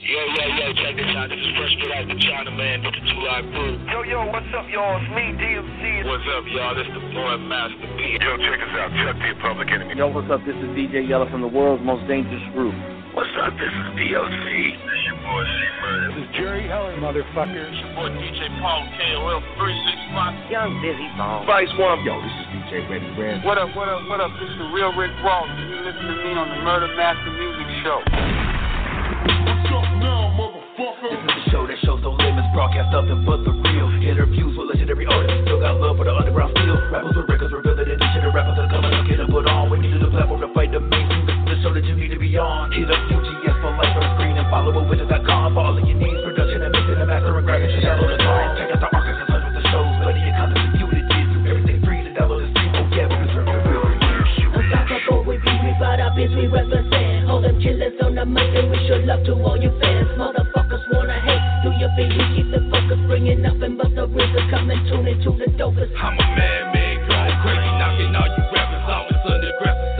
Yo, yo, yo, check this out. This is Fresh Put Out the China Man with the Two Live Crew. Yo, yo, what's up, y'all? It's me, DMC. What's up, y'all? This is the boy Master P. Yo, check us out. Chuck the Public Enemy. Yo, what's up? This is DJ Yella from the world's most dangerous group. What's up? This is DOC. Hey, your boy C Murder. This is Jerry Heller, motherfucker. It's your boy DJ Paul KOL 365. Young Bizzy Bone. Vice One. Yo, this is DJ Ready Red. What up, what up, what up? This is the real Rick Ross. You listen to me on the Murder Master Music Show. Motherfucker? This is the show that shows no limits, broadcast nothing but the real. Interviews with legendary artists, still got love for the underground steel. Rappers with records reveal that each of the rappers that are coming up, get them put on. We need the platform to fight the mainstream. This is the show that you need to be on. Hit up UGS for life on screen and follow with.com for all of your needs. Production and mixing and mastering, grinding out on the time. Check out the archives and touch with the shows, plenty of content for you to through. Everything free to download and stream. Oh yeah, we deserve the real. Unstoppable, we be, we fight our biz, we represent. All them killers on the mic, and we show love to all you fans. Motherfuckers Bringing nothing but the rhythm, come and tune into the dopest. I'm a man-made going crazy, knocking all you rappers off. It's underground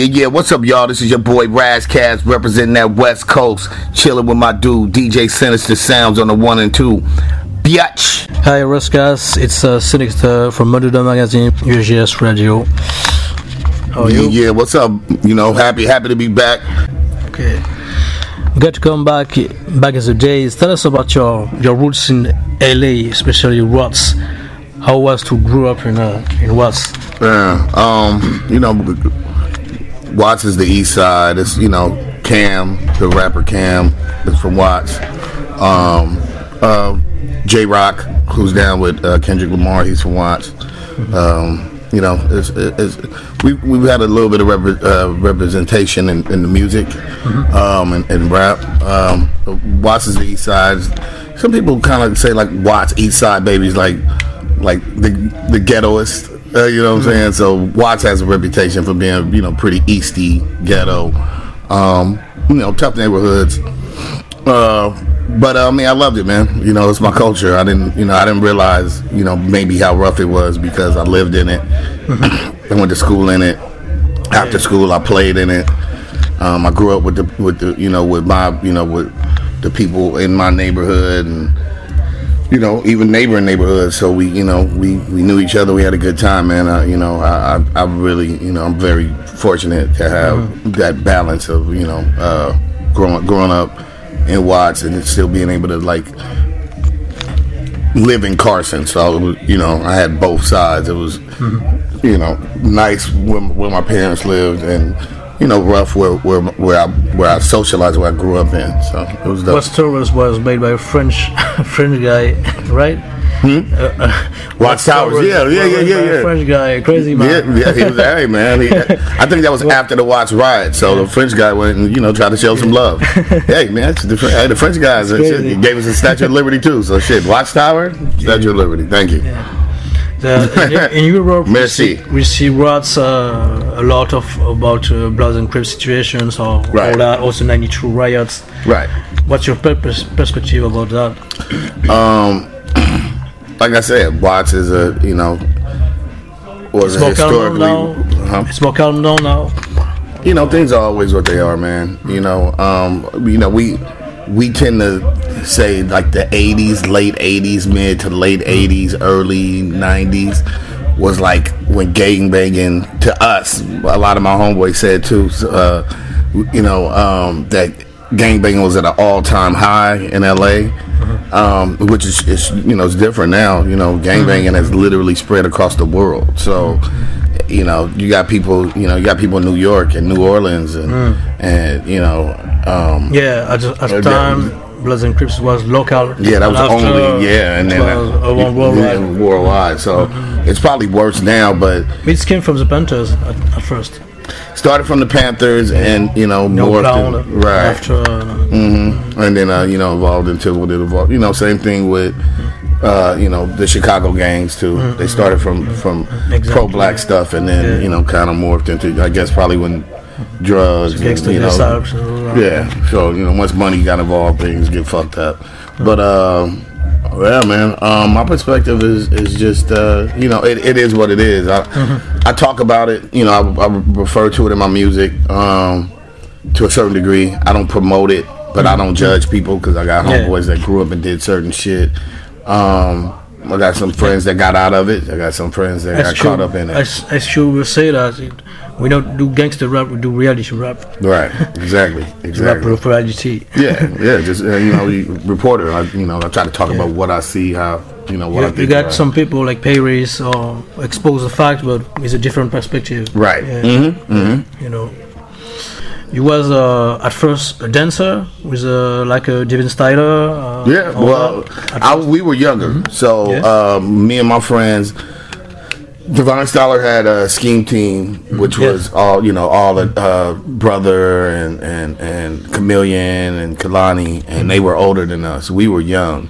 Yeah, yeah, what's up, y'all? This is your boy Ras Kass representing that West Coast, chilling with my dude DJ Sinister Sounds on the one and two. Biatch. Hi, Ras Kass. It's uh, Sinister from Modular Magazine, UGS Radio. How are Yeah, you? yeah, what's up? You know, happy, happy to be back. Okay. Good to come back back in the days. Tell us about your your roots in LA, especially Watts. How was to grow up in uh, in Watts? Yeah, um, you know, Watts is the east side. It's, you know, Kam, the rapper Kam, is from Watts. Um, uh, Jay Rock, who's down with uh, Kendrick Lamar, he's from Watts. Um, you know, it's, it's, we, we've had a little bit of uh, representation in, in the music um, and, and rap. Um, Watts is the east side. Some people kind of say like Watts east side babies, like like the the ghettoist. Uh, you know what I'm saying? So Watts has a reputation for being you know pretty easty ghetto. Um, you know, tough neighborhoods. Uh, but uh, I mean, I loved it, man. You know, it's my culture. I didn't, you know, I didn't realize, you know, maybe how rough it was because I lived in it. I went to school in it. After school, I played in it. Um, I grew up with the, with the, you know, with my, you know, with the people in my neighborhood and, you know, even neighboring neighborhoods. So we, you know, we, we knew each other. We had a good time, man. I, you know, I, I, really, you know, I'm very fortunate to have mm-hmm. that balance of, you know, uh, growing growing up in Watts and still being able to like live in Carson. So was, you know, I had both sides. It was, mm-hmm. you know, nice where, where my parents lived and. You know, rough where where where I where I socialized, where I grew up in. So it was dope. Watts Towers was made by a French French guy, right? Hmm? Uh, uh, Towers, yeah, yeah, yeah, yeah, yeah. French guy, crazy man. Yeah, yeah, he was hey man. He, I think that was after the Watts riot. So the French guy went and you know tried to show some love. hey man, the, hey, the French guys uh, shit, gave us a Statue of Liberty too. So shit, Watts Tower, Statue of Liberty. Thank you. The, in, in Europe, we Merci. see, we see Rats uh, a lot of about uh, Bloods and Crips situations or Right. all that, also 92 riots. Right. What's your purpose, perspective about that? Um, like I said, Watts is a you know was It's more calm historically. now. Huh? It's more calm down now. you know things are always what they are man you know um you know we we tend to say like the 80s late 80s mid to late 80s early 90s was like when gang banging to us a lot of my homeboys said too uh you know um that gang banging was at an all-time high in la um, which is, is you know it's different now. You know, gang banging has literally spread across the world. So, you know, you got people, you know, you got people in New York and New Orleans and and you know, um, Yeah, at the, at the Uh, time, Bloods and Crips was local. yeah, that was after, only yeah, and it then was around worldwide. yeah, worldwide. So it's probably worse now, but It came from the Panthers at, at first. started from the Panthers, and you know, No morphed in- right. after. Uh, hmm And then uh, you know evolved into what it evolved. You know, same thing with uh, you know the Chicago gangs too. They started from from Exactly. pro black stuff, and then Yeah. you know kind of morphed into I guess probably when drugs, and, you know, yeah. So you know once money got involved, things get fucked up. But um, yeah, man. Um, my perspective is is just uh, you know it, it is what it is. I I talk about it. You know I, I refer to it in my music. Um, to a certain degree. I don't promote it, but I don't judge people because I got Yeah. homeboys that grew up and did certain shit. Um, I got some friends that got out of it. I got some friends that got caught up in it. as, as you will say that we don't do gangster rap, we do reality rap. right, exactly, Rap exactly. of reality. Yeah, yeah. Just uh, you know, we- reporter. I, you know, I try to talk about what I see, how you know what I You, think. you got about. some people like Paris or expose the fact, but with a different perspective. right. Yeah. Mm-hmm, mm-hmm. You know, you was uh, at first a dancer with uh, like a Devin Styler. Uh, Yeah, well. I, we were younger, so Yeah. uh, me and my friends, Divine Scholar had a scheme team, which Yeah. was all you know, all the uh, brother and and and Chameleon and Kalani, and they were older than us. We were young,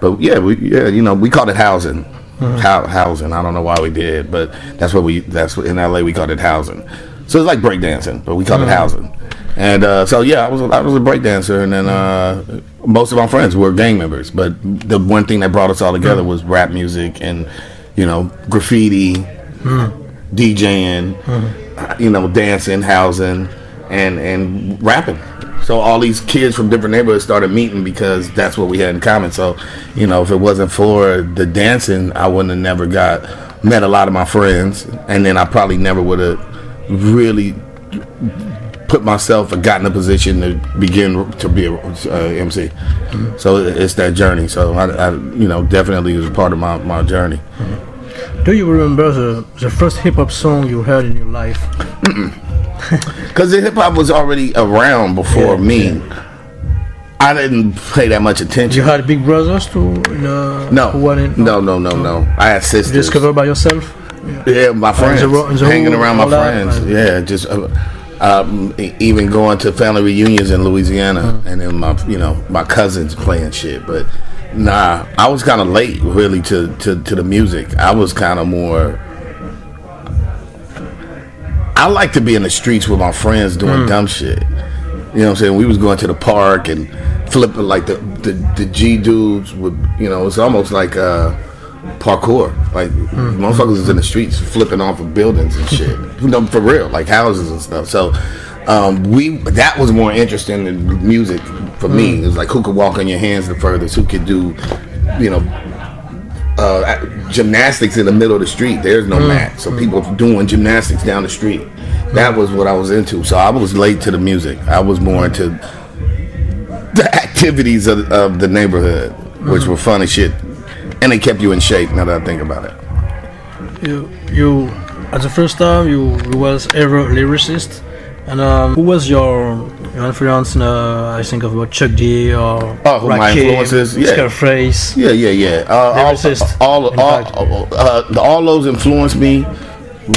but yeah, we yeah, you know, we called it housing. Hou- housing. I don't know why we did, but that's what we. That's what in LA we called it housing. So it's like breakdancing, but we called it housing. And uh, so yeah, I was a, I was a breakdancer, and then uh, most of my friends were gang members. But the one thing that brought us all together was rap music and you know graffiti, DJing, you know dancing, housing, and and rapping. So all these kids from different neighborhoods started meeting because that's what we had in common. So, you know, if it wasn't for the dancing, I wouldn't have never got met a lot of my friends, and then I probably never would have really put myself and got in a position to begin to be a uh, MC. So it's that journey. So I, I, you know, definitely was a part of my, my journey. Do you remember the, the first hip hop song you heard in your life? Because the hip hop was already around before Yeah, me. I didn't pay that much attention. You had big brothers to uh, no, who were no, no, no, no. I had sisters. Discovered by yourself. Yeah, my friends, the hanging around my friends. yeah, just uh, um, even going to family reunions in Louisiana, and then my you know my cousins playing shit. But nah, I was kind of late really to, to to the music. I was kind of more. I like to be in the streets with my friends doing dumb shit. You know what I'm saying? We was going to the park and flipping like the the, the G dudes would. You know, it's almost like. uh parkour. Like motherfuckers is in the streets flipping off of buildings and shit. you know, for real, like houses and stuff. So um, we that was more interesting than music for me. Mm. It was like who could walk on your hands the furthest, who could do, you know, uh, gymnastics in the middle of the street. There's no mm. mat, so people mm. doing gymnastics down the street. That was what I was into. So I was late to the music. I was more into the activities of, of the neighborhood, which were fun as shit, and they kept you in shape. Now that I think about it. You, you, at the first time, you, you was ever a lyricist, and um, who was your your influence? In, uh, I think of about Chuck D or Oh, who my influences? Yeah. Scarface. Yeah, yeah, yeah. Uh, all, Lyricist, all, in all, fact. uh, all those influenced me.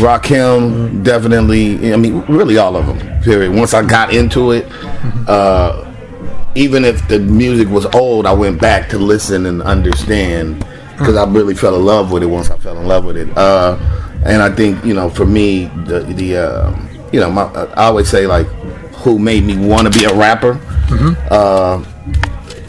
Rakim definitely. I mean, really all of them. Period. Once I got into it, uh, even if the music was old, I went back to listen and understand because I really fell in love with it once I fell in love with it. Uh, and I think you know, for me, the the uh, you know, my, I always say like, who made me want to be a rapper uh,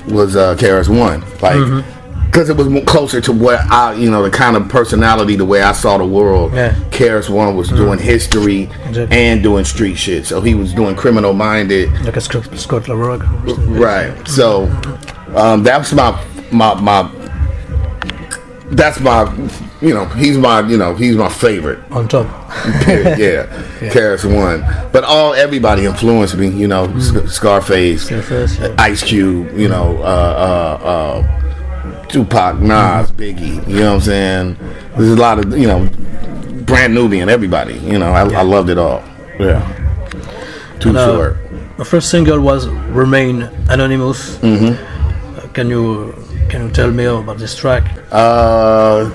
was uh, KRS One, like. Because it was closer to what I, you know, the kind of personality, the way I saw the world. Yeah. KRS One was doing history and doing street shit. So he was doing criminal minded, Like a Scott, Scott Right. So um, that's my my my. That's my, you know, he's my, you know, he's my favorite. On top. Period. Yeah, KRS One. But all everybody influenced me. You know, Sc- Scarface, Scarface, yeah. Ice Cube. You know, uh, uh, uh, Tupac, Nas, Biggie. You know what I'm saying? There's a lot of you know, Brand Nubian. Everybody. You know, I, I loved it all. Yeah. Too And, uh, short. The first single was "Remain Anonymous." Mm-hmm. Uh, can you can you tell me about this track? Uh,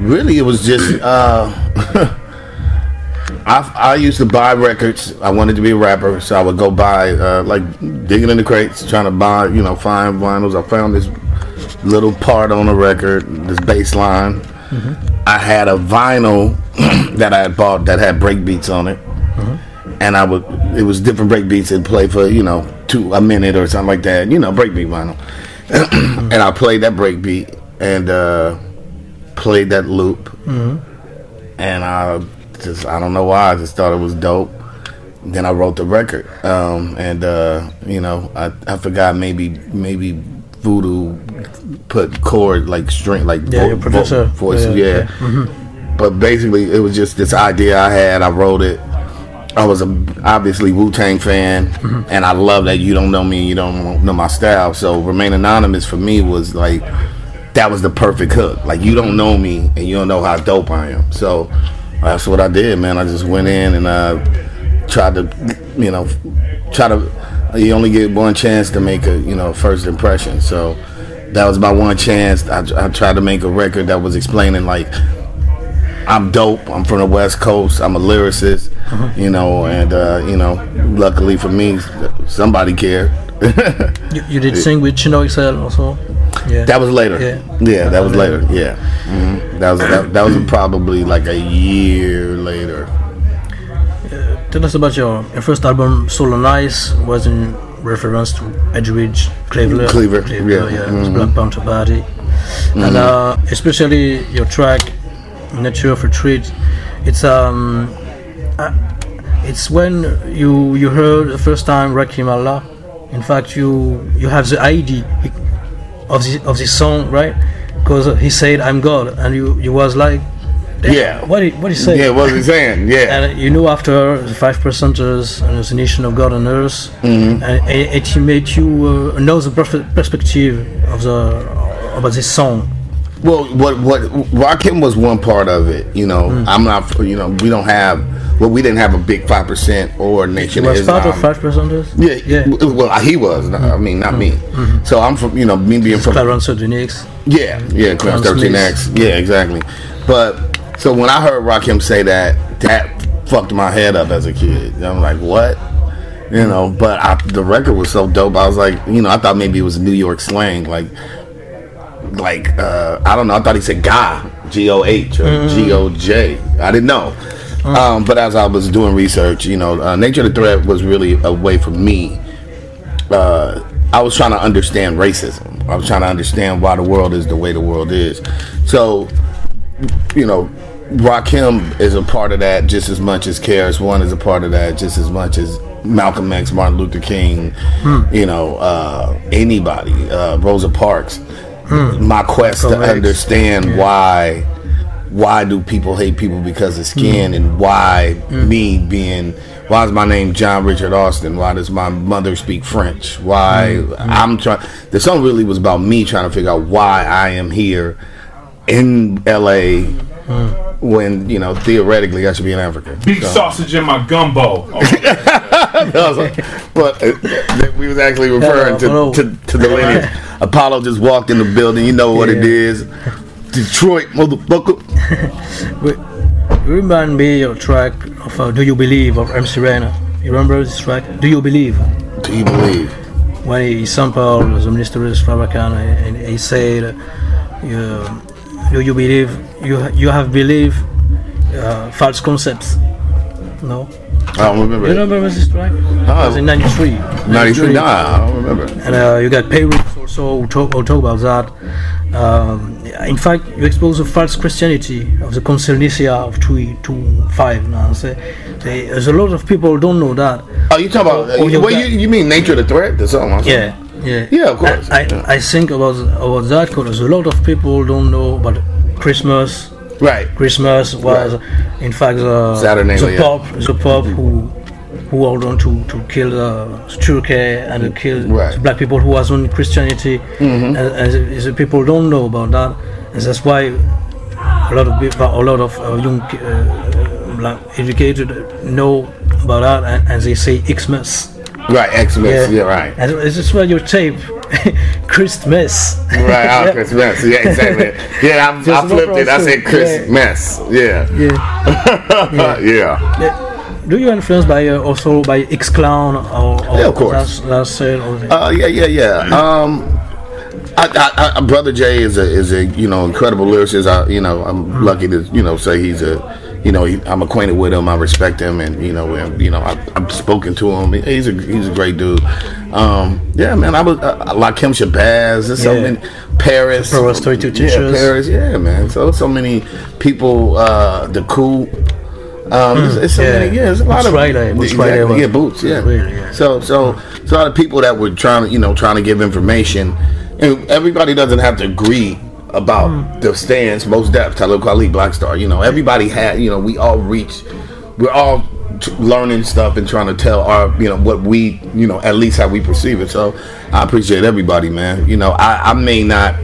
really, it was just uh, I, I used to buy records. I wanted to be a rapper, so I would go buy, uh, like, digging in the crates, trying to buy, you know, find vinyls. I found this little part on the record, this bass line. I had a vinyl that I had bought that had break beats on it, and I would. It was different break beats that play for you know two a minute or something like that. You know, break beat vinyl, and I played that break beat and uh, played that loop, and I just I don't know why I just thought it was dope. Then I wrote the record, um, and uh, you know I, I forgot maybe maybe Voodoo put chord like string like Yeah, vo- vo- voices, Yeah, yeah. yeah. But basically, it was just this idea I had. I wrote it. I was a, obviously Wu Tang fan, mm-hmm. and I love that you don't know me, you don't know my style. So remain anonymous for me was like that was the perfect hook. Like you don't know me, and you don't know how dope I am. So that's what I did, man. I just went in and I tried to, you know, try to. You only get one chance to make a, you know, first impression. So that was my one chance. I, I tried to make a record that was explaining like I'm dope. I'm from the West Coast. I'm a lyricist, you know, and uh, you know, luckily for me, somebody cared. You, you did sing with Chino XL also. Yeah. that was later. Yeah. Yeah, that was later. Yeah, hmm that was that, that was probably like a year later. Tell us about your, your first album, Soul on Ice, was in reference to Eldridge Cleaver. Cleaver, yeah. yeah, Mhm. Black Panther Party. And uh, especially your track, Nature of the Threat, it's um, uh, it's when you you heard the first time Rakim Allah. In fact, you you have the ID of this of this song, right? Because he said, "I'm God," and you you was like, Yeah. what did what he say?" Yeah, what he saying? Yeah, And you know, after the five percenters and the nation of God on earth, Mm-hmm. and it, it made you uh, know the perf- perspective of the about this song. Well, what what Rakim was one part of it. You know, Mm. I'm not. You know, we don't have. Well, we didn't have a big five percent or Nation was part five percenters. Yeah, yeah. Well, he was. no, I mean, not me. So I'm from. You know, me being from. Clarence Odunix. Yeah, yeah, Clarence Clarence 13X. Yeah, exactly. But so when I heard Rakim say that, that fucked my head up as a kid. I'm like, what? You know, but I, the record was so dope. I was like, you know, I thought maybe it was New York slang, like, like uh, I don't know. I thought he said "guy," G O H or G O J. I didn't know. Um, but as I was doing research, you know, uh, Nature of the Threat was really a way for me uh, I was trying to understand racism. I was trying to understand why the world is the way the world is. So, you know, Rakim is a part of that just as much as KRS One is a part of that just as much as Malcolm X, Martin Luther King, you know, uh, anybody, uh, Rosa Parks. Mm. My quest to Malcolm X. understand why why do people hate people because of skin mm. and why mm. me being why is my name John Richard Austin? Why does my mother speak French? Why I'm trying the song really was about me trying to figure out why I am here in LA when, you know, theoretically I should be in Africa. Beef So- sausage in my gumbo. Oh, but uh, we was actually referring to, to, to the lineage. Apollo just walked in the building. You know what it Yeah. is. Detroit, motherfucker. Remind me your track of uh, "Do You Believe" of MC Serena. You remember this track? Do you believe? Do you believe? when he sampled the mysterious Farrakhan and he said, you, "Do you believe you you have believed uh, false concepts?" No, I don't remember. you remember this track? It was in '93. 93? Nah, I don't remember. And uh, you got Payrips also who talk, who talk about that. Um, in fact, you expose the false Christianity of the Council Nicaea of 225. Now, say, say, there's a lot of people don't know that. Oh, you talking about? Oh, you well, you, you mean nature of the threat? I'm saying. Yeah, yeah, Yeah, of course. I, I, I think about about that because a lot of people don't know about Christmas. Right. Christmas was, in fact, the Saturday the Live. Pope, the Pope who who ordered to to kill the Turkey and to kill Right. black people who was on Christianity, and, and the, people don't know about that, and that's why a lot of people, a lot of uh, young uh, black educated know about that, and, and they say Xmas. Right. Xmas. Yeah. right. And this is where your tape Christmas. Right, oh, Yeah. Chris Mess. Yeah, exactly. Yeah, I, I flipped no it. I said Christmas. Yeah. Mess. Yeah. Yeah. yeah. Yeah. Do you influenced by uh, also by X Clan or, or Yeah, of course. Last, last Sale or the- Uh, yeah, yeah, yeah. Um, I, I, I, Brother Jay is a is a you know incredible lyricist. I you know I'm lucky to you know say he's a you know he, I'm acquainted with him. I respect him, and you know and, you know I, I've spoken to him. He's a he's a great dude. Um, yeah, man. I was uh, Lakim Shabazz. There's so Yeah. many Paris. Paris 32 Yeah, Teachers. Paris. Yeah, man. So so many people. Uh, the cool. Um, it's, it's so yeah. many, yeah, there's a lot Boots of Riley, Boots exactly, Riley yeah, boots, yeah. Yeah. So, so, so a lot of people that were trying to, you know, trying to give information, and everybody doesn't have to agree about Hmm. the stance. Mos Def, Talib Kweli, Black Star. You know, everybody had, you know, we all reach, we're all t- learning stuff and trying to tell our, you know, what we, you know, at least how we perceive it. So, I appreciate everybody, man. You know, I, I may not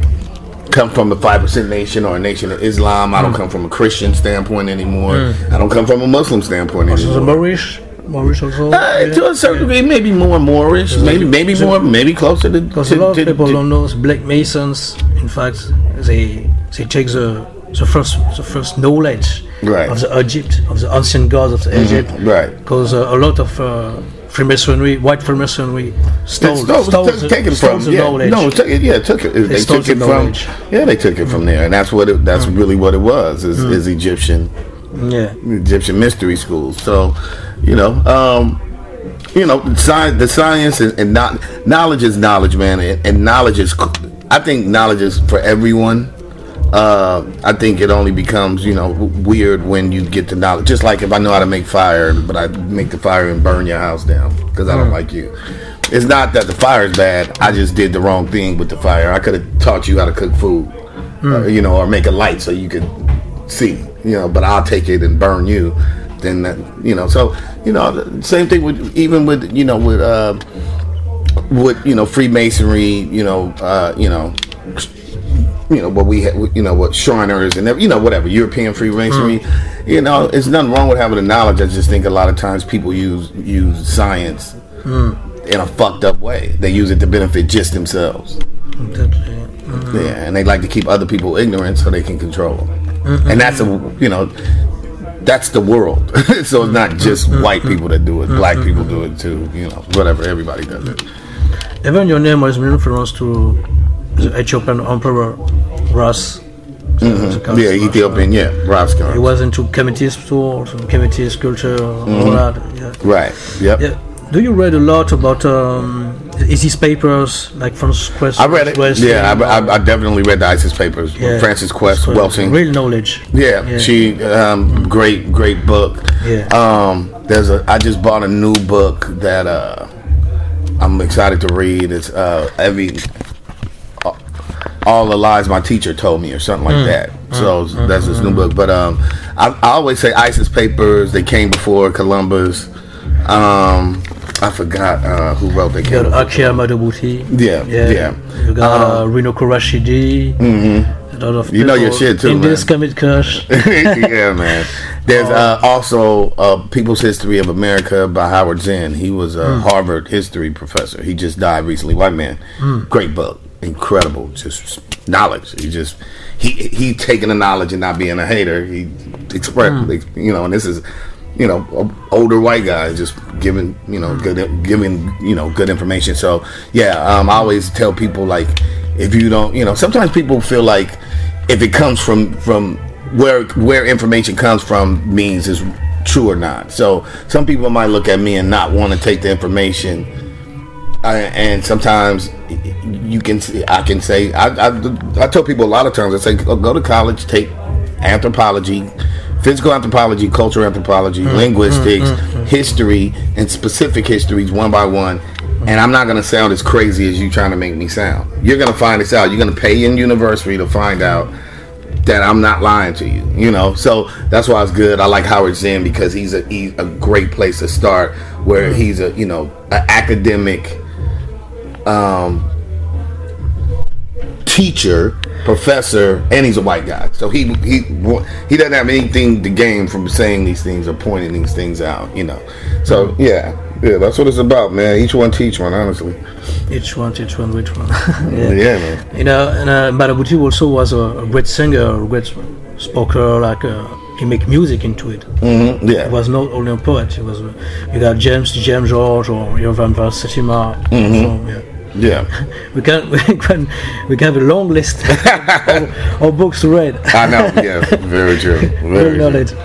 come from a five percent nation or a nation of Islam. I don't come from a Christian standpoint anymore. I don't come from a Muslim standpoint also anymore. Moorish, Moorish also. Uh, yeah. To a certain degree, maybe more Moorish, maybe maybe more, maybe closer to. Because a lot of to- people to- don't know Black Masons. In fact, they they take the the first the first knowledge Right. of the Egypt of the ancient gods of the Egypt. right. Because uh, a lot of uh, Freemasonry, white Freemasonry, stole, no, stole, t- the, taken stole from the yeah, knowledge. No, it took it, yeah, it took it. They, stole took the it from knowledge. yeah, they took it from there, and that's what it, that's really what it was is, is Egyptian yeah. Egyptian mystery schools. So, you know, um, you know, science, the science and, and not, knowledge is knowledge, man, and, and knowledge is. I think knowledge is for everyone. Uh, I think it only becomes, you know, weird when you get to knowledge. Just like if I know how to make fire, but I make the fire and burn your house down because I don't like you. It's not that the fire is bad. I just did the wrong thing with the fire. I could have taught you how to cook food, uh, you know, or make a light so you could see, you know. But I'll take it and burn you. Then that, you know. So you know, same thing with even with you know with uh, with you know Freemasonry. You know, uh, you know you know what we ha- you know what Shriners and you know whatever European Freemasonry. You know, it's nothing wrong with having the knowledge. I just think a lot of times people use use science in a fucked up way. They use it to benefit just themselves. Exactly. Yeah, and they like to keep other people ignorant so they can control them. And that's a you know that's the world. so it's not just white people that do it. Black people do it too. You know, whatever. Everybody does it. Even your name was in reference to the Ethiopian Emperor Ras. Mm-hmm. Yeah. Ethiopian. Yeah, Roscoe. He was into Kemetis too, some Kemetis culture, Mm-hmm. all that. Yeah. Right. Yep. Yeah. Do you read a lot about um, ISIS papers, like Frances Cress? I read it. West- yeah, I, I, I definitely read the ISIS papers. Yeah. Frances Cress, So, Welsing. Real knowledge. Yeah, Yeah. she um, great, great book. Yeah. Um, there's a. I just bought a new book that uh, I'm excited to read. It's uh, every uh, all the lies my teacher told me, or something Mm. like that. So that's this new book. But um, I, I always say ISIS papers. They came before Columbus. Um, I forgot uh, who wrote. They You came. got. Haki Madhubuti. Yeah, yeah. You got uh, Runoko Rashidi. Mm-hmm. Lot of You know your shit too, In man. commit Kush. yeah, man. There's uh, also uh, People's History of America by Howard Zinn. He was a Harvard history professor. He just died recently. White man. Great book. Incredible. Just knowledge. He just he he taking the knowledge and not being a hater. He expressed, you know, and this is. You know, a older white guy just giving you know good giving you know good information. So yeah, um, I always tell people like if you don't, you know, sometimes people feel like if it comes from from where where information comes from means is true or not. So some people might look at me and not want to take the information, I, and sometimes you can see- I can say I, I I tell people a lot of times I say go, go to college, take anthropology. Physical anthropology, cultural anthropology, mm, linguistics, mm, mm, history, and specific histories one by one. And I'm not gonna sound as crazy as you trying to make me sound. You're gonna find this out. You're gonna pay in university to find out that I'm not lying to you, you know. So that's why it's good. I like Howard Zinn because he's a he's a great place to start, where he's a you know an academic um, teacher professor, and he's a white guy. So he he he doesn't have anything to gain from saying these things or pointing these things out. You know. So yeah, yeah, that's what it's about, man. Each one teach one, honestly. Each one, each one, which one? Yeah, man. You know, and uh, Madhubuti also was a, great singer, a great speaker. Like uh, he make music into it. hmm Yeah. He was not only a poet. He was. Uh, you got James James George or Ivan Van Sertima. Mhm. So, yeah. Yeah. We can we can we can have a long list of, of books to read. I know. Yeah. Very true. Very Very true.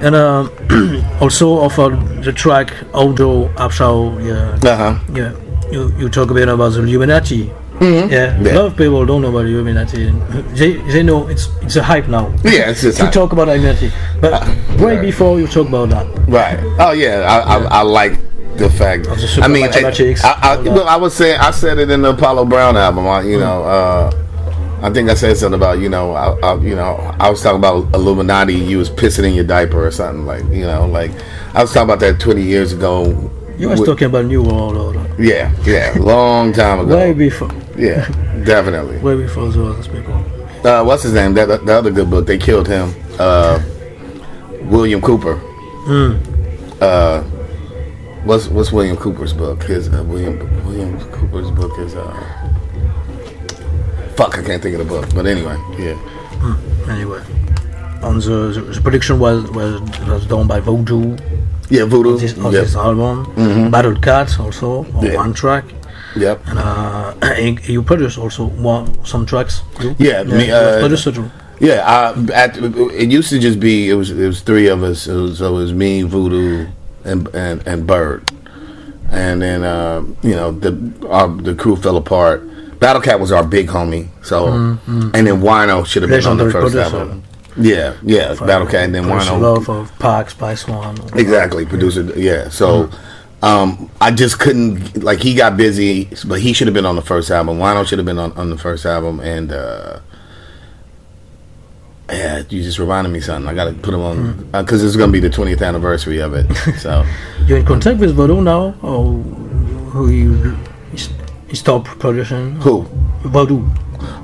And um, also of uh, the track Ordo Abchao, yeah, Uh huh. yeah. You you talk a bit about the Illuminati. Mhm. Yeah, Yeah. a lot of people don't know about the Illuminati. They they know it's it's a hype now. Yeah, it's just to talk about Illuminati, but way right. before you talk about that. Right. Oh yeah, I, I, I like the fact. Of the super I mean, I, I, I, well, I was saying I said it in the Apollo Brown album. I, you know, uh, I think I said something about you know, I, I, you know, I was talking about Illuminati. You was pissing in your diaper or something like you know, like I was talking about that twenty years ago. You was with- talking about New World Order Yeah, yeah, long time ago. way before, Yeah, definitely. way before those people. Uh, what's his name? That the other good book. They killed him. Uh, William Cooper. Mm. Uh, what's what's William Cooper's book? His uh, William William Cooper's book is uh. Fuck, I can't think of the book. But anyway, yeah. Anyway, on the, the, the production was, was was done by Voodoo. Yeah, Voodoo. On this, on Yep. this album, Mhm. Battle Cats also on Yeah. one track, Yep. and uh, you produced also one some tracks. You? Yeah, me, uh, producer too. Yeah, I, at, it used to just be it was it was three of us. It was, so it was me, Voodoo, and and and Bird, and then uh, you know the our, the crew fell apart. Battle Cat was our big homie. So Mm, mm. and then Wino should have been on the first producer. album. Yeah, yeah, Battle Cat and then Wino. Love of Park by Swan. Exactly, producer. Yeah, so um, I just couldn't like he got busy, but he should have been on the first album. Wino should have been on, on the first album, and uh, yeah, you just reminded me something. I got to put him on because it's going to be the 20th anniversary of it. So You're in contact with now, or who you he stopped production? who? Voodoo.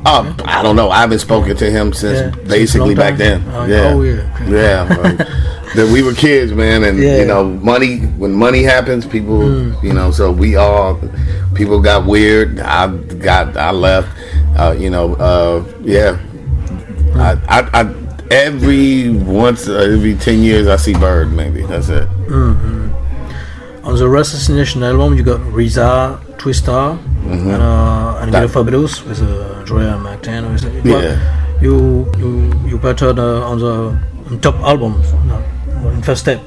Uh, I don't know. I haven't spoken to him since Yeah, basically back then. Uh, yeah, oh, yeah. yeah. that we were kids, man, and Yeah. you know, money. When money happens, people, Mm. you know. So we all, people got weird. I got, I left. Uh, you know, uh, yeah. I, I, I, every once, uh, every ten years, I see Bird. Maybe that's it. hmm On the Assassination album, you got RZA, Twister, Mhm. and uh, and That- with uh. With, it Yeah. You you you parted uh, on the on top album, no, in first step.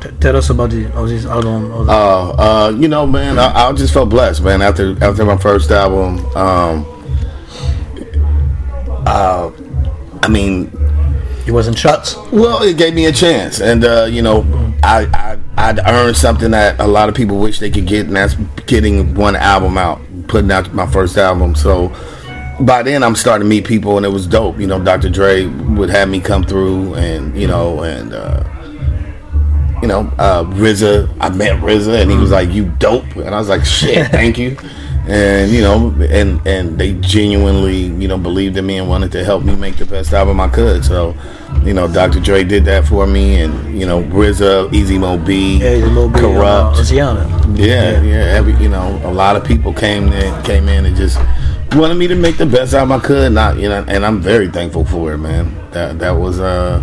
T- tell us about the of this album. The, Uh, uh, you know, man, I, I just felt blessed, man. After after my first album, um, uh, I mean, you wasn't shots. Well, it gave me a chance, and uh, you know, I, I I'd earned something that a lot of people wish they could get, and that's getting one album out, putting out my first album. So by then, I'm starting to meet people, and it was dope. You know, Dr. Dre would have me come through, and you know, and. Uh, you know, uh, RZA. I met RZA, and he was like, "You dope," and I was like, "Shit, thank you." And you know, and and they genuinely, you know, believed in me and wanted to help me make the best album I could. So, you know, Dr. Dre did that for me, and you know, RZA, Easy Mo Bee, Yeah, B, Kurupt, uh, Oziana. yeah, yeah. Every you know, a lot of people came in, came in, and just wanted me to make the best album I could. Not you know, and I'm very thankful for it, man. That that was uh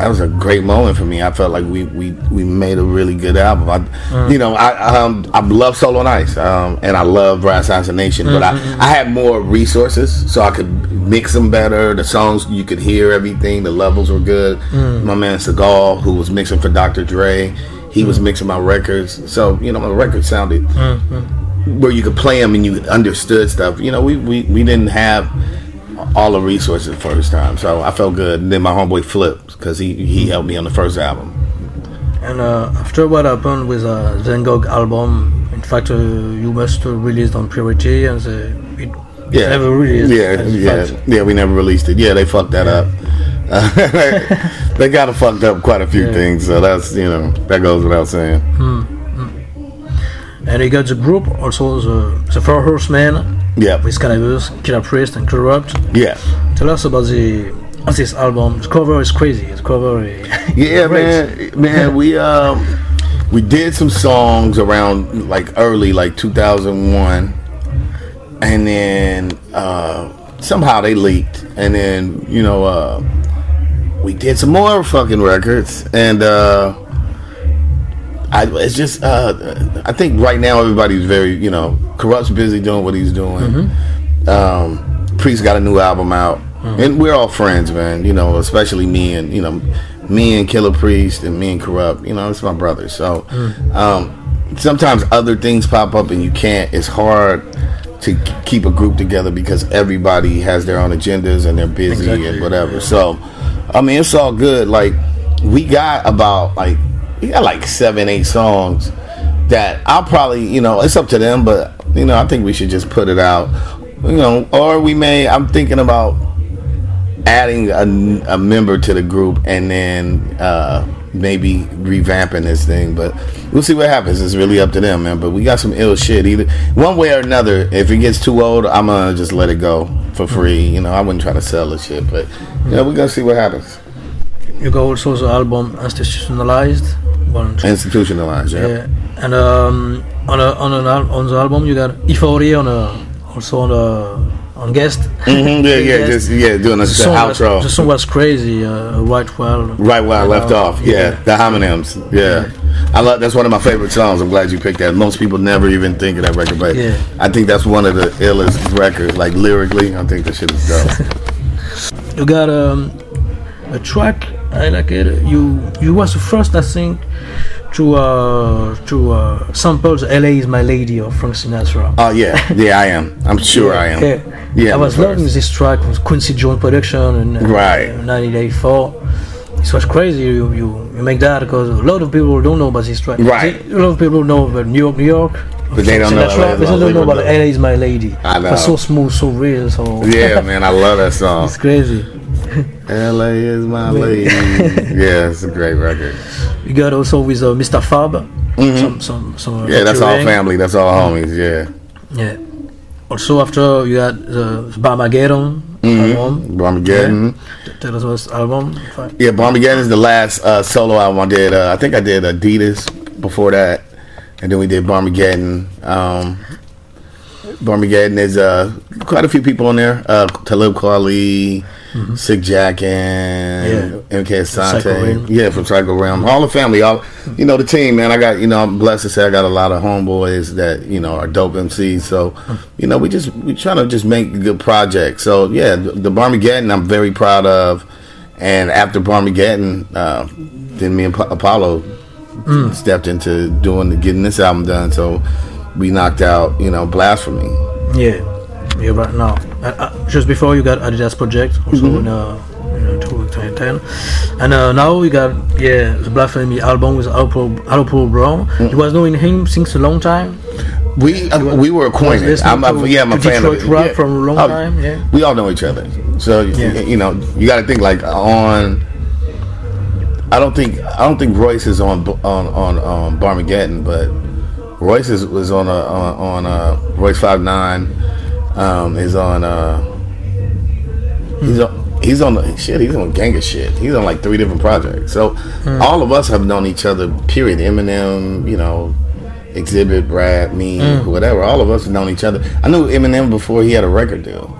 that was a great moment for me. I felt like we we, we made a really good album. I, Mm. You know, I um I love Soul on Ice, um, and I love Rasassination, but Mhm. I I had more resources, so I could mix them better. The songs you could hear everything. The levels were good. Mm. My man Seagal, who was mixing for Dr. Dre, he was mixing my records. So you know, my records sounded Mm-hmm. where you could play them and you understood stuff. You know, we, we, we didn't have all the resources the first time, so I felt good. And then my homeboy flipped because he he helped me on the first album. And uh, after what happened with uh, Van Gogh album, in fact, uh, you must uh, released on Priority, and the, it Yeah, never released. Yeah, yeah, fact. yeah. We never released it. Yeah, they fucked that up. they got fucked up quite a few Yeah. things, so that's you know that goes without saying. Mm. And you got the group, also the, the Four Horsemen, Yeah. with Canibus, Killah Priest, and Kurupt. Yeah. Tell us about the this album. The cover is crazy. The cover is Yeah, man, man, we um we did some songs around like early like 2001 and then uh somehow they leaked and then, you know, uh we did some more fucking records and uh I, it's just uh, I think right now everybody's very you know Kurupt's busy doing what he's doing. Um, Priest got a new album out, and we're all friends, man. You know, especially me and you know me and Killah Priest and me and Kurupt. You know, it's my brother. So um, sometimes other things pop up and you can't. It's hard to keep a group together because everybody has their own agendas and they're busy Exactly. and whatever. So I mean, it's all good. Like we got about like we got like seven, eight songs that I'll probably, you know, it's up to them, but you know, I think we should just put it out, you know, or we may. I'm thinking about adding a, a member to the group and then uh, maybe revamping this thing, but we'll see what happens. It's really up to them, man. But we got some ill shit. Either one way or another. If it gets too old, I'm gonna just let it go for free. You know, I wouldn't try to sell the shit, but you know, we're gonna see what happens. You got also the album Institutionalized. Institutionalized, yeah. yeah. And um, on a, on an al- on the album you got Euphoria on a also on a on guest. hmm yeah, yeah, Yes. just yeah, doing a The the song, was, outro. the song was crazy. Uh, right well. Right where I left off. Yeah, the homonyms. Yeah. I love that's one of my favorite songs. I'm glad you picked that. Most people never even think of that record, but Yeah. I think that's one of the illest records. Like lyrically, I think that shit is dope. You got um, a track. I like it. You you was the first I think to uh to uh sample the "LA Is My Lady" of Frank Sinatra. oh yeah, yeah, I am. I'm sure I am. Yeah, Yeah, I was loving this track with Quincy Jones production in uh, Right. 1984. It was crazy. You, you you make that because a lot of people don't know about this track. Right. A lot of people know about New York, New York. But they don't know Sinatra, LA Is but My they don't know about "LA Is My Lady." I know. It's so smooth, so real, so Yeah, man, I love that song. it's crazy. L.A. is my lady. yeah, it's a great record. You got also with uh, Mr. Fab. Some some some. uh, Mm-hmm. Yeah, that's all family. That's all homies. Yeah. Yeah. Also after you got the Barmageddon Mm-hmm. album. Armageddon. Tell us what's album. I- Yeah, Barmageddon is the last uh, solo album I did. Uh, I think I did Adidas before that, and then we did Barmageddon. Um, Barmageddon is uh, quite a few people on there. Uh, Talib Kweli, Mm-hmm. Sick Jacken, and MK Psycho Realm. Asante. Yeah, from Psycho Realm. Mm-hmm. All the family, all you know, the team. Man, I got you know, I'm blessed to say I got a lot of homeboys that you know are dope MCs. So, you know, we just we trying to just make a good project. So yeah, the, the Barmageddon I'm very proud of. And after Barmageddon, uh, then me and Apollo mm. stepped into doing getting this album done. So we knocked out, you know, Blasphemy. Yeah, yeah, right now. Uh, uh, just before you got Adidas Project, also Mm-hmm. in, uh, in uh, 2010. And uh, now you got, yeah, the Blasphemy album with Alpo, Brown. Mm. You was knowing him since a long time. We uh, we were acquainted. I'm, I'm- yeah, I'm a fan of Detroit it. rap Yeah. from a long Oh, time, yeah. we all know each other. So Yeah. you know, you got to think like on. I don't think I don't think Royce is on on on um, Barmageddon, but Royce is, was on a on, on uh, Royce Five Nine. Um, is on. Uh, he's on. He's on the shit. He's on gang of shit. He's on like three different projects. So all of us have known each other. Period. Eminem, you know, Exhibit, Brad, me, whatever. All of us have known each other. I knew Eminem before he had a record deal.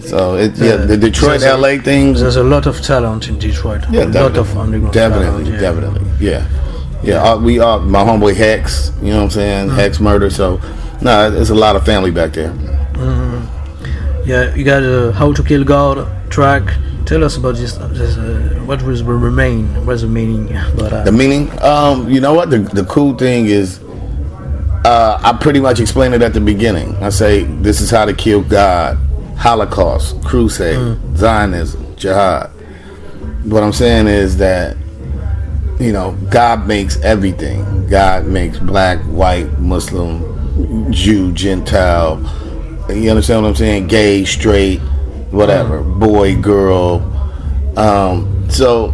So it, yeah, the Detroit, There's LA things. There's a lot of talent in Detroit. Yeah, a lot definitely. of underground Definitely, talent. yeah. definitely. Yeah. Yeah, uh, we are my homeboy Hex, you know what I'm saying? Hex murder, so no, there's a lot of family back there. Yeah, you got uh, How to Kill God track. Tell us about this. this uh, what was will remain? What's the meaning? But uh, The meaning, um, you know what? The the cool thing is, uh, I pretty much explained it at the beginning. I say this is how to kill God, Holocaust, crusade, Zionism, jihad. What I'm saying is that, you know, God makes everything. God makes black, white, Muslim, Jew, Gentile. You understand what I'm saying? Gay, straight, whatever, boy, girl. Um, so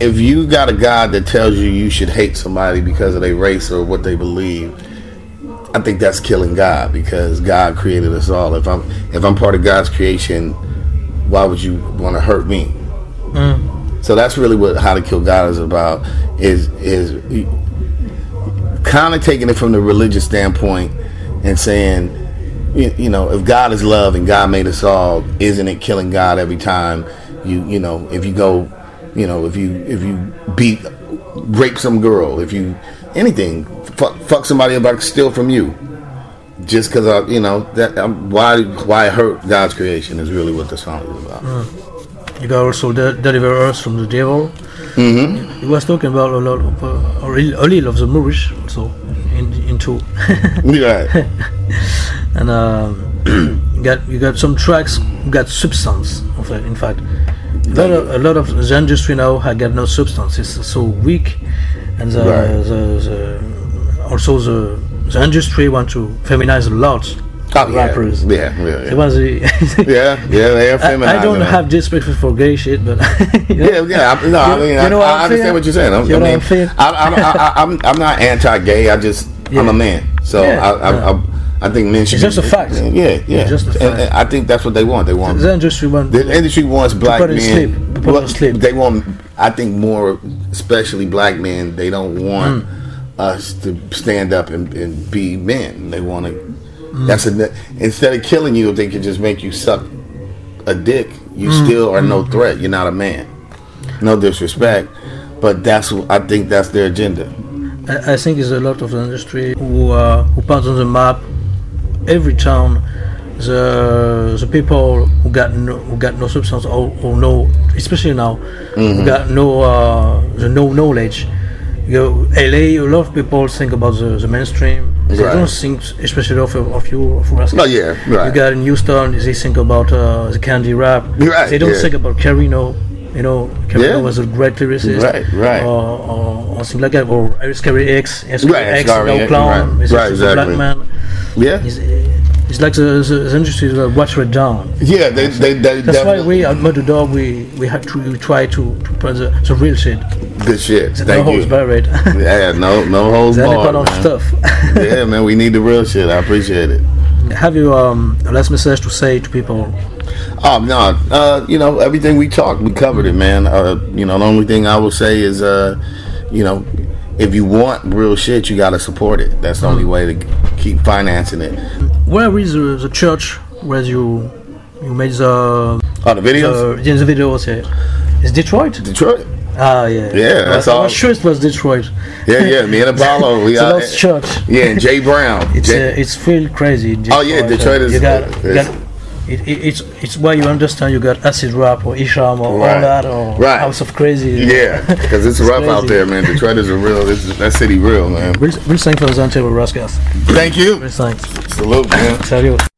if you got a God that tells you you should hate somebody because of their race or what they believe, I think that's killing God because God created us all. If I'm if I'm part of God's creation, why would you want to hurt me? So that's really what How to Kill God is about. Is is kind of taking it from the religious standpoint and saying, you, you know, if God is love and God made us all, isn't it killing God every time you you know if you go, you know, if you if you beat rape some girl, if you anything, fuck, fuck somebody about steal from you, just because I you know that um, why why hurt God's creation is really what the song is about. You got also de- deliver us from the devil. Mm-hmm. He was talking about a lot of uh, a little of the Moorish also in into Right. and um, got you got some tracks got substance. Of it, in fact, a lot of a lot of the industry now have got no substance. It's so weak, and the, Right. the, the also the the industry want to feminize a lot. Oh, yeah. rappers. Yeah, yeah, yeah. It was the- Yeah, yeah, they are I, I don't them. have disrespect for gay shit, but you know, Yeah, yeah. I, no, I mean, you know I, I understand what you're saying. I'm, You I know mean, what I'm saying? I, I'm, I, I, I'm, I'm not anti-gay. I just, I'm a man, so Yeah, I, I, yeah. I, I think men should. It's just a fact. Yeah, yeah. It's just a fact. and I think that's what they want. They want the industry want the industry wants black men. sleep. Well, sleep. They want. I think more, especially black men. They don't want Mm. us to stand up and, and be men. They want to. Mm. That's a. Instead of killing you, if they could just make you suck a dick, you Mm. still are no threat. You're not a man. No disrespect, but that's. I think that's their agenda. I, I think there's a lot of the industry who uh, who put on the map every town the the people who got no who got no substance or, or no especially now Mm-hmm. who got no uh, the no knowledge. You know, LA, a lot of people think about the, the mainstream. They Right. don't think, especially of of you, of us. Oh, yeah, right. You got in Houston, they think about uh, the candy rap. Right, They don't yeah. think about K-Rino. You know, K-Rino Yeah. was a great lyricist. Right, right. Or, or, or something like that. Or Iris Carey X, X, Right, X Scary no X, clown. right, It's right, just a exactly. black man. Yeah, It's, it's like the, the, the industry that watch it down. yeah. They, they, they That's why we at Murder Dog we we had to we try to, to put the, the real shit. Good shit. no Thank holds you. barred. Yeah, no, no holds Then barred. man. stuff. yeah, man, we need the real shit. I appreciate it. Have you um, a last message to say to people? Oh no, uh, you know everything we talked, we covered it, man. Uh, you know, the only thing I will say is, uh, you know, if you want real shit, you got to support it. That's the only way to keep financing it. Where is the, the church where you you made the Oh, the videos, the, yeah, the videos? Yeah. It's Detroit. Detroit. Ah, yeah. Yeah, that's I all. was sure it was Detroit. Yeah, yeah. Me and Apollo, we got. lost church. Yeah, and Jay Brown. It's Jay- uh, it's feel crazy. in Oh, yeah, Detroit is- you got it, it, it's it's where you understand you got acid rap or Esham or all that or Right. House of Krazees. yeah, because it's rough out there, man. Detroit is a real. It's, that city real, man. Real, real thanks for the Antero Rascals. Thank you. Real thanks. Salute, man. Salut.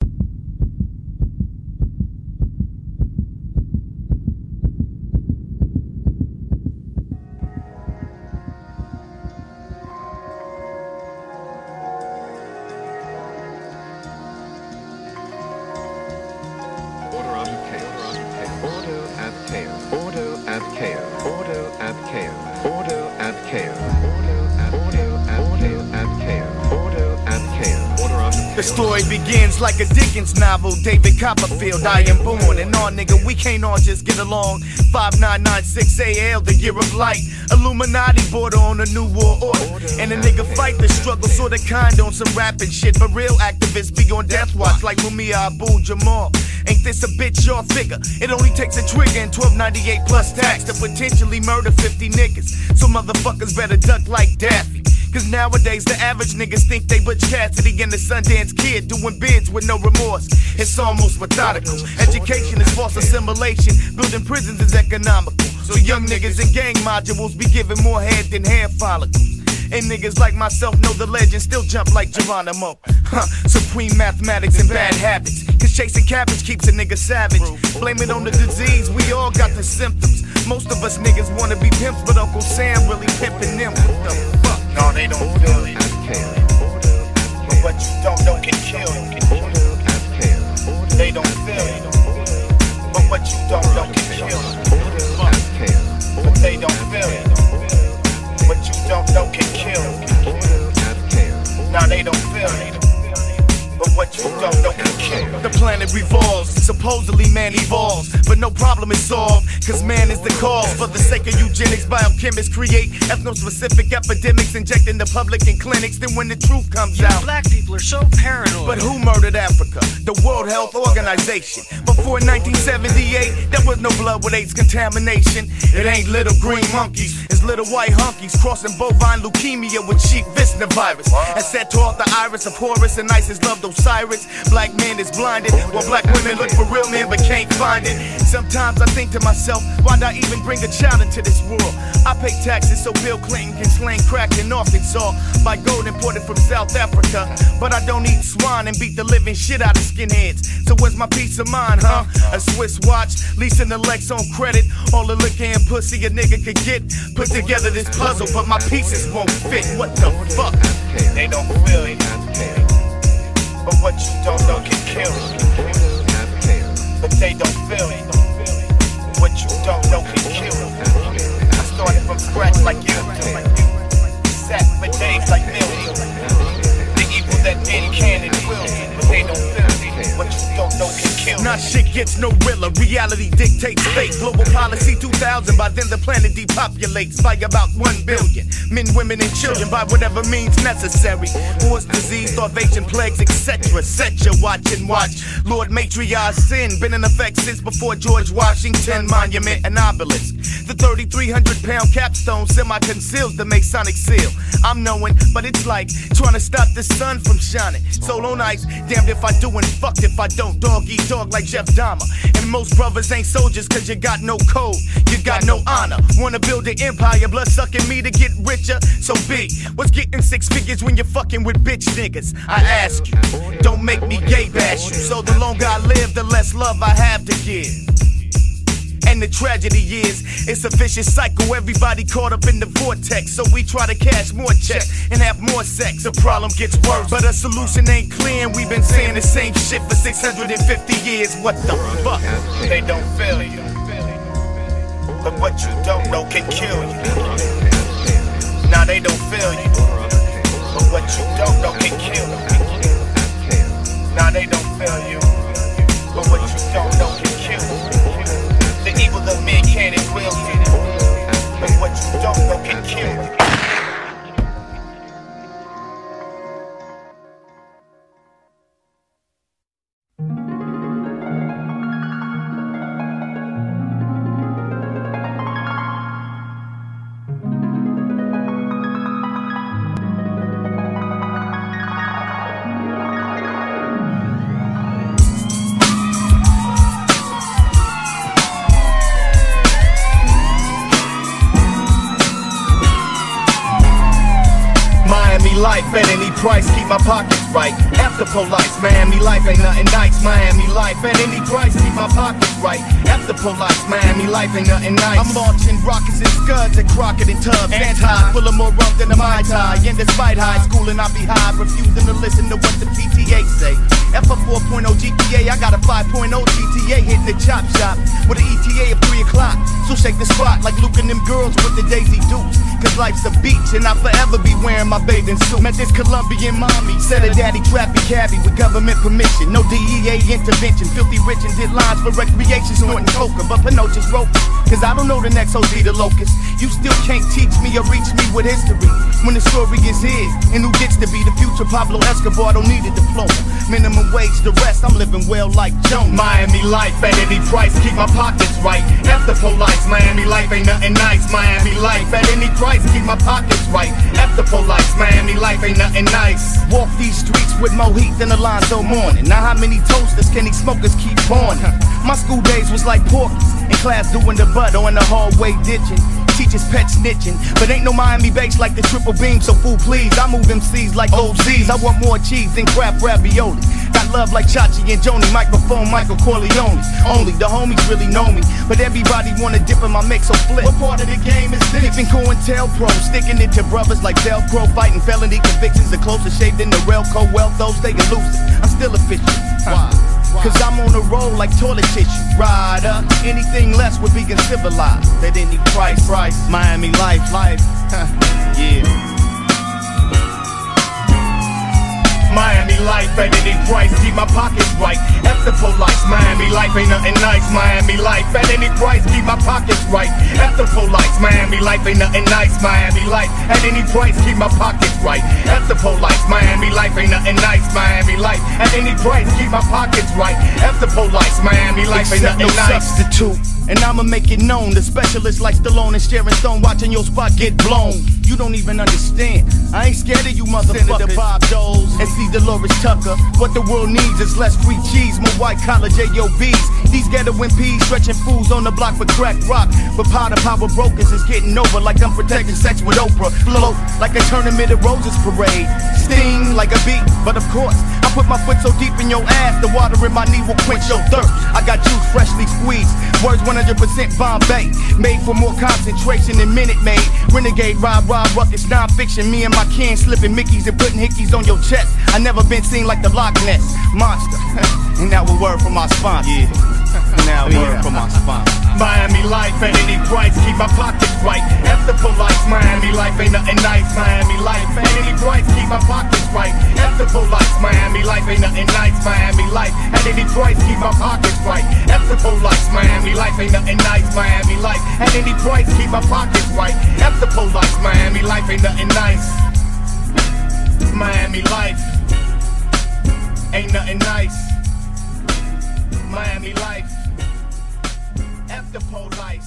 David Copperfield. I am born, and all nigga, we can't all just get along. 5996 AL, the year of light. Illuminati border on a new war order. And a nigga fight the struggle, sorta kind on some rapping shit. But real activists be on death watch like Mumia Abu Jamal. Ain't this a bitch or figure? It only takes a trigger and 1298 plus tax to potentially murder 50 niggas. So motherfuckers better duck like Daffy. Cause nowadays the average niggas think they Butch Cassidy and the Sundance Kid doing bids with no remorse. It's almost methodical. Education is false assimilation. Building prisons is economical. So young niggas in gang modules be giving more head than hair follicles. And niggas like myself know the legend, still jump like Geronimo. Huh, supreme mathematics and bad habits. Cause chasing cabbage keeps a nigga savage. Blame it on the disease, we all got the symptoms. Most of us niggas wanna be pimps, but Uncle Sam really pimping them. What the fuck? No, they don't feel it. And chaos. Order and But what you don't, don't get killed. Order and chaos. Order They don't feel it. But what you don't, don't get killed. and chaos. But they don't feel it. What you don't, don't get killed. Order and chaos. Nah, they don't feel it. Planet revolves. Supposedly man evolves, but no problem is solved. Cause man is the cause. For the sake of eugenics, biochemists create ethno-specific epidemics, injecting the public in clinics. Then when the truth comes out, Black people are so paranoid. but who murdered Africa? The World Health Organization. Before 1978, there was no blood with AIDS contamination. It ain't little green monkeys, it's little white hunkies crossing bovine leukemia with sheep visna virus. And set toward the iris of Horus and Isis loved Osiris. Black man is blinded, while black women look for real men but can't find it. Sometimes I think to myself, why'd I even bring a child into this world? I pay taxes so Bill Clinton can sling crack in Arkansas by gold imported from South Africa. But I don't eat swine and beat the living shit out of skinheads. So where's my peace of mind, huh? A Swiss watch, leasing the Lex on credit. All the liquor and pussy a nigga could get. Put together this puzzle, but my pieces won't fit. What the fuck? They don't feel it. But what you don't know can kill you. But they don't feel it. What you don't know can kill you. I started from scratch like you. Sat for days like millions. The evil that didn't can and will. But they don't feel it. What you don't know can kill. Shit gets no realer. Reality dictates fate. Global policy 2000. By then the planet depopulates by about 1 billion. Men, women, and children by whatever means necessary. Wars, disease, starvation, plagues, etc. Set your watch and watch. Lord Matriarch sin. Been in effect since before George Washington Monument and obelisk. The 3,300 pound capstone semi conceals the Masonic seal. I'm knowing, but it's like trying to stop the sun from shining. Solo nights, damned if I do and fucked if I don't. Dog eat dog like Jeff Dahmer. And most brothers ain't soldiers cause you got no code, you got no honor. Wanna build an empire, blood sucking me to get richer? So be. What's getting six figures when you're fucking with bitch niggas? I ask you, don't make me gay bash you. So the longer I live, the less love I have to give. And the tragedy is, it's a vicious cycle. Everybody caught up in the vortex. So we try to cash more checks and have more sex. The problem gets worse, but a solution ain't clear. And we've been saying the same shit for 650 years. What the fuck? They don't feel you. But what you don't know can kill you. Now they don't feel you. But what you don't know can kill you. Now they don't feel you. But what you don't know can kill you. The evil of men can and will. But what you don't know can kill at price, keep my pockets right. After police, Miami life ain't nothing nice. Miami life at any price, keep my pockets right. After police, Miami life ain't nothing nice. I'm launching rockets and scuds and Crockett and Tubbs. Anti, full of more rum than a Mai Tai. And despite high school and I be high, refusing to listen to what the PTA say. F a 4.0 GPA, I got a 5.0 GTA hitting the chop shop with an ETA of 3 o'clock. So shake the spot like Luke and them girls with the Daisy Dukes. Life's a beach and I'll forever be wearing my bathing suit. Met this Colombian mommy, said her daddy trappy cabbie with government permission. No DEA intervention. Filthy rich and did lines for recreation, snorting coca. But Pinocha's broke. Cause I don't know the next OG the locust. You still can't teach me or reach me with history. When the story is his, and who gets to be the future Pablo Escobar, don't need a diploma. Minimum wage, the rest, I'm living well like Joan. Miami life at any price, keep my pockets right. After police, Miami life ain't nothing nice. Miami life at any price, keep my pockets right. After police, Miami life ain't nothing nice. Walk these streets with more heat than Alonzo Mourning. Now how many toasters can these smokers keep on? My school days was like Porky's. In class doing the butt or in the hallway ditching. Teachers pet snitching, but ain't no Miami bakes like the triple beam. So fool, please, I move MCs like OZs. I want more cheese than crap ravioli. Got love like Chachi and Joanie, microphone Michael Corleone. Only the homies really know me, but everybody wanna dip in my mix. So flip. What part of the game is this? Dipping COINTELPRO, sticking it to brothers like Velcro, fighting felony convictions. The closer shave than the Relco. Well, those they elusive. I'm still official. Why? Cause I'm on a roll like toilet tissue. Rider, anything less would be civilized. At any price, price. Miami life, life. yeah. Miami life. life at any price, keep my pockets right. F the police, Miami life ain't nothing nice. Miami life at any price, keep my pockets right. F the police, Miami life ain't nothing nice. Miami life at any price, keep my pockets right. F the police, Miami life ain't nothing nice. Miami life at any price, keep my pockets right. F the police, Miami life ain't nothing no nice. substitute. And I'ma make it known. The specialists like Stallone and Sharon Stone watching your spot get blown. You don't even understand. I ain't scared of you motherfuckers. Senator Bob Doles and C. Delores Tucker. What the world needs is less free cheese, more white collar JOBs. These ghetto MPs stretching fools on the block for crack rock. But powder power brokers is getting over like I'm protecting sex with Oprah. Float like a tournament of roses parade. Sting like a bee, but of course, I put my foot so deep in your ass, the water in my knee will quench your thirst. I got juice freshly squeezed, words 100% Bombay, made for more concentration than Minute Maid. Renegade, Rob, Rob, Ruckus, non-fiction. Me and my kin slipping Mickeys and putting hickeys on your chest. I never been seen like the Loch Ness monster. and now a word from my sponsor. Yeah. Now a word from my sponsor. Miami life at any price, keep my pockets right. F the police, Miami life ain't nothing nice. Miami life at any price, keep my pockets right. F the police, Miami life ain't nothing nice. Miami life at any price, keep my pockets right. F the police, Miami life ain't nothing nice. Miami life at any price, keep my pockets right. F the police, Miami life ain't nothing nice. Miami life ain't nothing nice. Miami life. The police.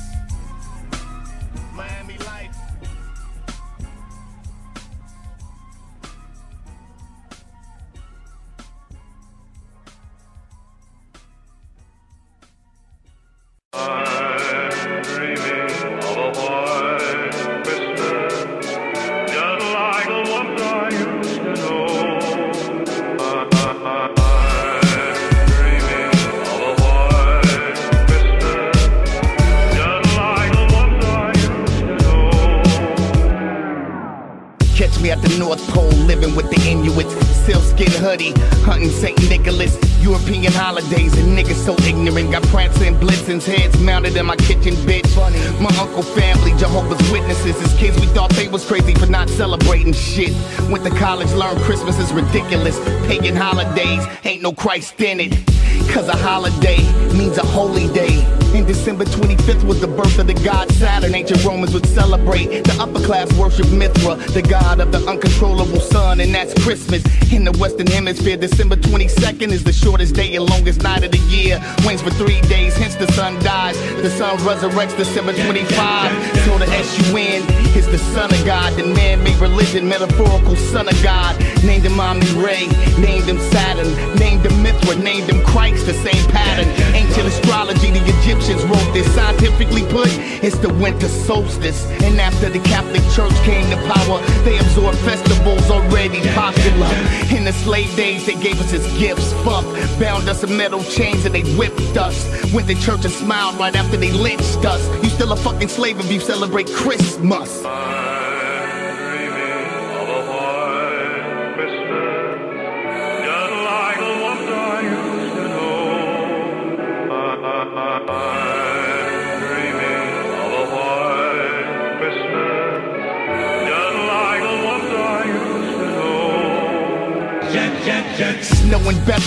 Shit. Went to college, learned Christmas is ridiculous. Pagan holidays, ain't no Christ in it. Cause a holiday means a holy day. December 25th was the birth of the god Saturn. Ancient Romans would celebrate. The upper class worship Mithra, the god of the uncontrollable sun, and that's Christmas. In the Western Hemisphere, December 22nd is the shortest day and longest night of the year. Wanes for three days, hence the sun dies. The sun resurrects December 25. So the S-U-N is the son of God, the man-made religion, metaphorical son of God. Named him Omni Ray, named him Saturn, named him Mithra, named him Christ, the same pattern. Ancient astrology, the Egyptians wrote this. Scientifically put, it's the winter solstice. And after the Catholic Church came to power, they absorbed festivals already popular. In the slave days, they gave us his gifts. Fuck, bound us in metal chains and they whipped us. Went to church and smiled right after they lynched us. You still a fucking slave if you celebrate Christmas.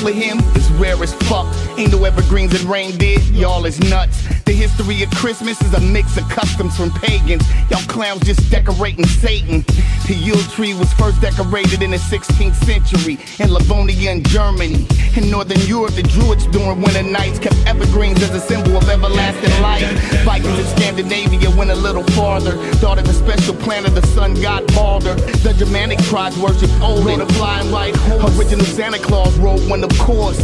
In Bethlehem is rare as fuck. Ain't no evergreens and reindeer, y'all is nuts. The history of Christmas is a mix of customs from pagans. Y'all clowns just decorating Satan. The Yule tree was first decorated in the 16th century in Livonia and Germany. In Northern Europe, the Druids during winter nights kept evergreens as a symbol of everlasting life. Vikings in Scandinavia went a little farther. Thought of the special planet the sun god Balder. The Germanic tribes worshipped Odin. A flying white horse. Original Santa Claus rode one, of course.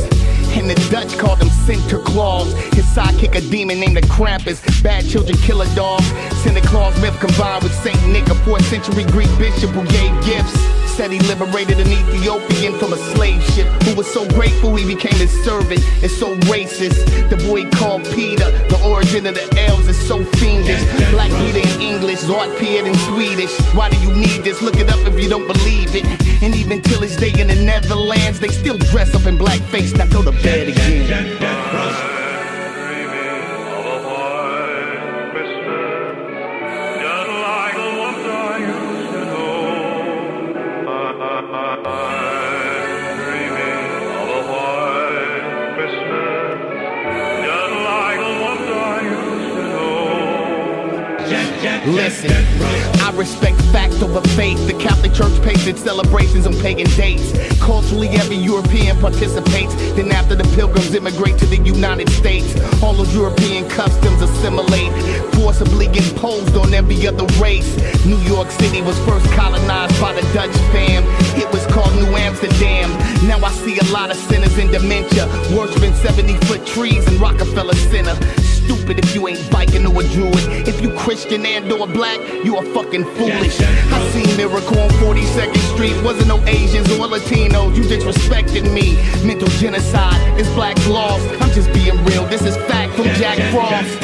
And the Dutch called him Sinterklaas. His sidekick, a demon named the Krampus. Bad children kill a dog. Santa Claus myth combined with Saint Nick, a 4th century Greek bishop who gave gifts. Said he liberated an Ethiopian from a slave ship who was so grateful he became his servant. It's so racist. The boy called Peter. The origin of the elves is so fiendish. Black Peter in English, Lord Piet in Swedish. Why do you need this? Look it up if you don't believe it. And even till this day in the Netherlands, they still dress up in blackface. Now go to bed again. Listen, I respect fact over faith. The Catholic Church pays its celebrations on pagan dates. Culturally, every European participates. Then, after the pilgrims immigrate to the United States, all those European customs assimilate, forcibly imposed on every other race. New York City was first colonized by the Dutch fam. It was called New Amsterdam. Now I see a lot of sinners in dementia, worshiping 70 foot trees in Rockefeller Center. Stupid if you ain't biking or a druid. If you Christian and or black, you are fucking foolish. I seen Miracle on 42nd Street. Wasn't no Asians or Latinos. You disrespected me. Mental genocide is black lost. I'm just being real. This is fact from Jack Frost.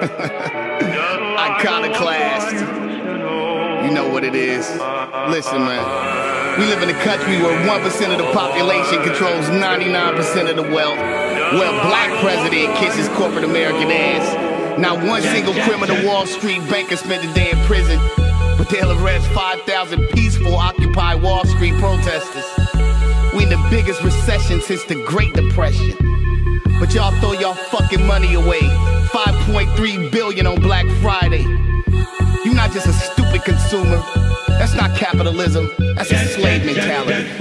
Iconoclast. You know what it is. Listen, man. We live in a country where 1% of the population controls 99% of the wealth. Where a black president kisses corporate American ass. Not one single criminal Wall Street banker spent a day in prison. But they'll arrest 5,000 peaceful Occupy Wall Street protesters. We in the biggest recession since the Great Depression. But y'all throw y'all fucking money away. 5.3 billion on Black Friday. You're not just a stupid consumer. That's not capitalism. That's a slave mentality.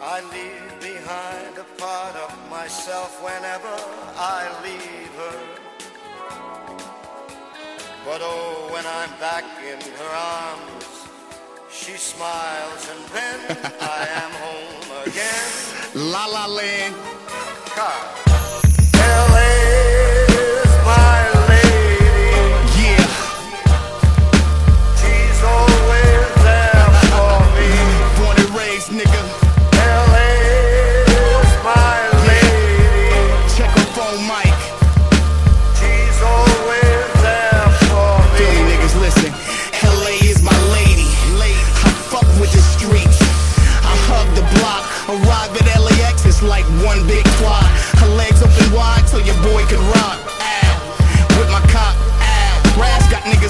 I leave behind a part of myself whenever I leave her. But oh, when I'm back in her arms, she smiles and then I am home again. La La Land. God.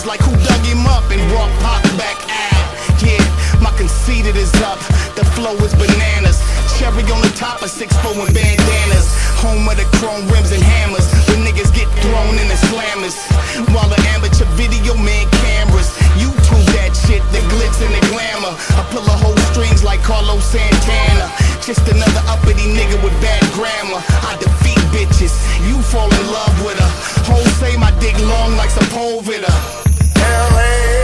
Like who dug him up and brought Pop back out. Yeah, my conceited is up. The flow is bananas. Cherry on the top of six four and bandanas. Home of the chrome rims and hammers. Where niggas get thrown in the slammers. While the amateur video man cameras. YouTube that shit, the glitz and the glamour. I pull a whole strings like Carlos Santana. Just another uppity nigga with bad grammar. I defeat bitches. You fall in love with her. Hoes say my dick long like Sepulveda. LA